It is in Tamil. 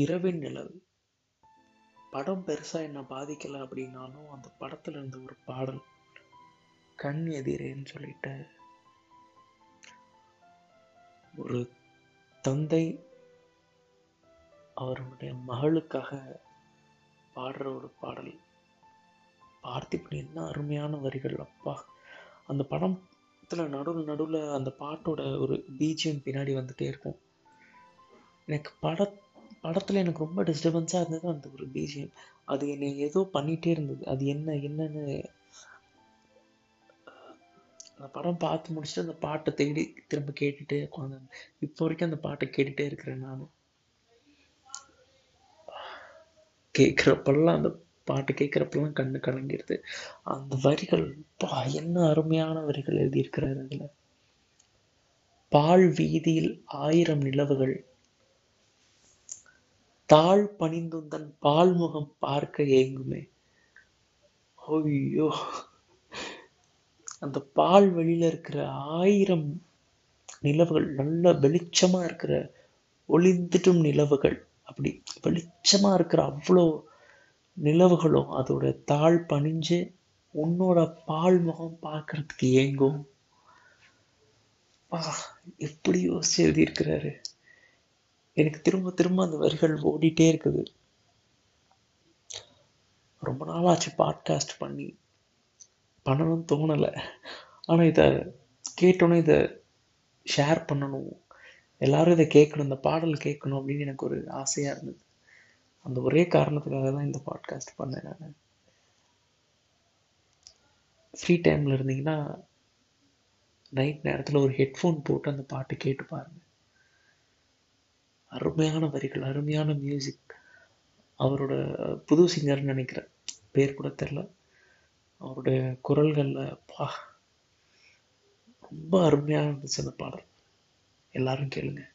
இரவின் நிலவு படம் பெருசாக என்ன பாதிக்கலை அப்படின்னாலும் அந்த படத்தில் இருந்த ஒரு பாடல் கண் எதிரேன்னு சொல்லிட்டு ஒரு தந்தை அவருடைய மகளுக்காக பாடுற ஒரு பாடல். பார்த்திபன் என்ன அருமையான வரிகள். அப்பா அந்த படத்தில் நடுவில் நடுவில் அந்த பாட்டோட ஒரு பீஜியம் பின்னாடி வந்துகிட்டே இருக்கும். எனக்கு பட படத்தில் எனக்கு ரொம்ப டிஸ்டர்பன்ஸாக இருந்தது அந்த ஒரு பிஜிஎம் அது என்னை ஏதோ பண்ணிகிட்டே இருந்தது. அது என்ன என்னன்னு அந்த படம் பார்த்து முடிச்சுட்டு அந்த பாட்டை தேடி திரும்ப கேட்டுட்டே உட்காந்து இப்போ வரைக்கும் அந்த பாட்டை கேட்டுகிட்டே இருக்கிறேன் நான். கேட்குறப்பெல்லாம் அந்த பாட்டு கேட்குறப்பெல்லாம் கண்ணு கலங்கிடுது அந்த வரிகள் பா என்ன அருமையான வரிகள் எழுதியிருக்கிறார் அதில். பால் வீதியில் ஆயிரம் நிலவுகள் தாழ் பணிந்துந்தன் பால்முகம் பார்க்க ஏங்குமே. ஐயோ. அந்த பால் வெளியில இருக்கிற ஆயிரம் நிலவுகள் நல்ல வெளிச்சமா இருக்கிற ஒளிந்துட்டும் நிலவுகள் அப்படி வெளிச்சமா இருக்கிற அவ்வளோ நிலவுகளும் அதோட தாழ் பணிஞ்சு உன்னோட பால் முகம் பார்க்கறதுக்கு ஏங்கும். எப்படி யோசிச்சு எழுதியிருக்கிறாரு? எனக்கு திரும்ப திரும்ப அந்த வரிகள் ஓடிட்டே இருக்குது. ரொம்ப நாளாச்சு பாட்காஸ்ட் பண்ணி. பண்ணணும்னு தோணலை. ஆனால் இதை கேட்டோன்னே இதை ஷேர் பண்ணணும். எல்லாரும் இதை கேட்கணும் இந்த பாடல் கேட்கணும் அப்படின்னு எனக்கு ஒரு ஆசையாக இருந்தது. அந்த ஒரே காரணத்துக்காக தான் இந்த பாட்காஸ்ட் பண்ணேன் நான். ஃப்ரீ டைமில் இருந்தீங்கன்னா நைட் நேரத்தில் ஒரு ஹெட்ஃபோன் போட்டு அந்த பாட்டு கேட்டு பாருங்க. அருமையான வரிகள் அருமையான மியூசிக் அவரோட புது சிங்கர்னு நினைக்கிறேன். பேர் கூட தெரில அவருடைய குரல்களில் பா ரொம்ப அருமையாக இருந்துச்சு அந்த பாடல். எல்லாரும் கேளுங்கள்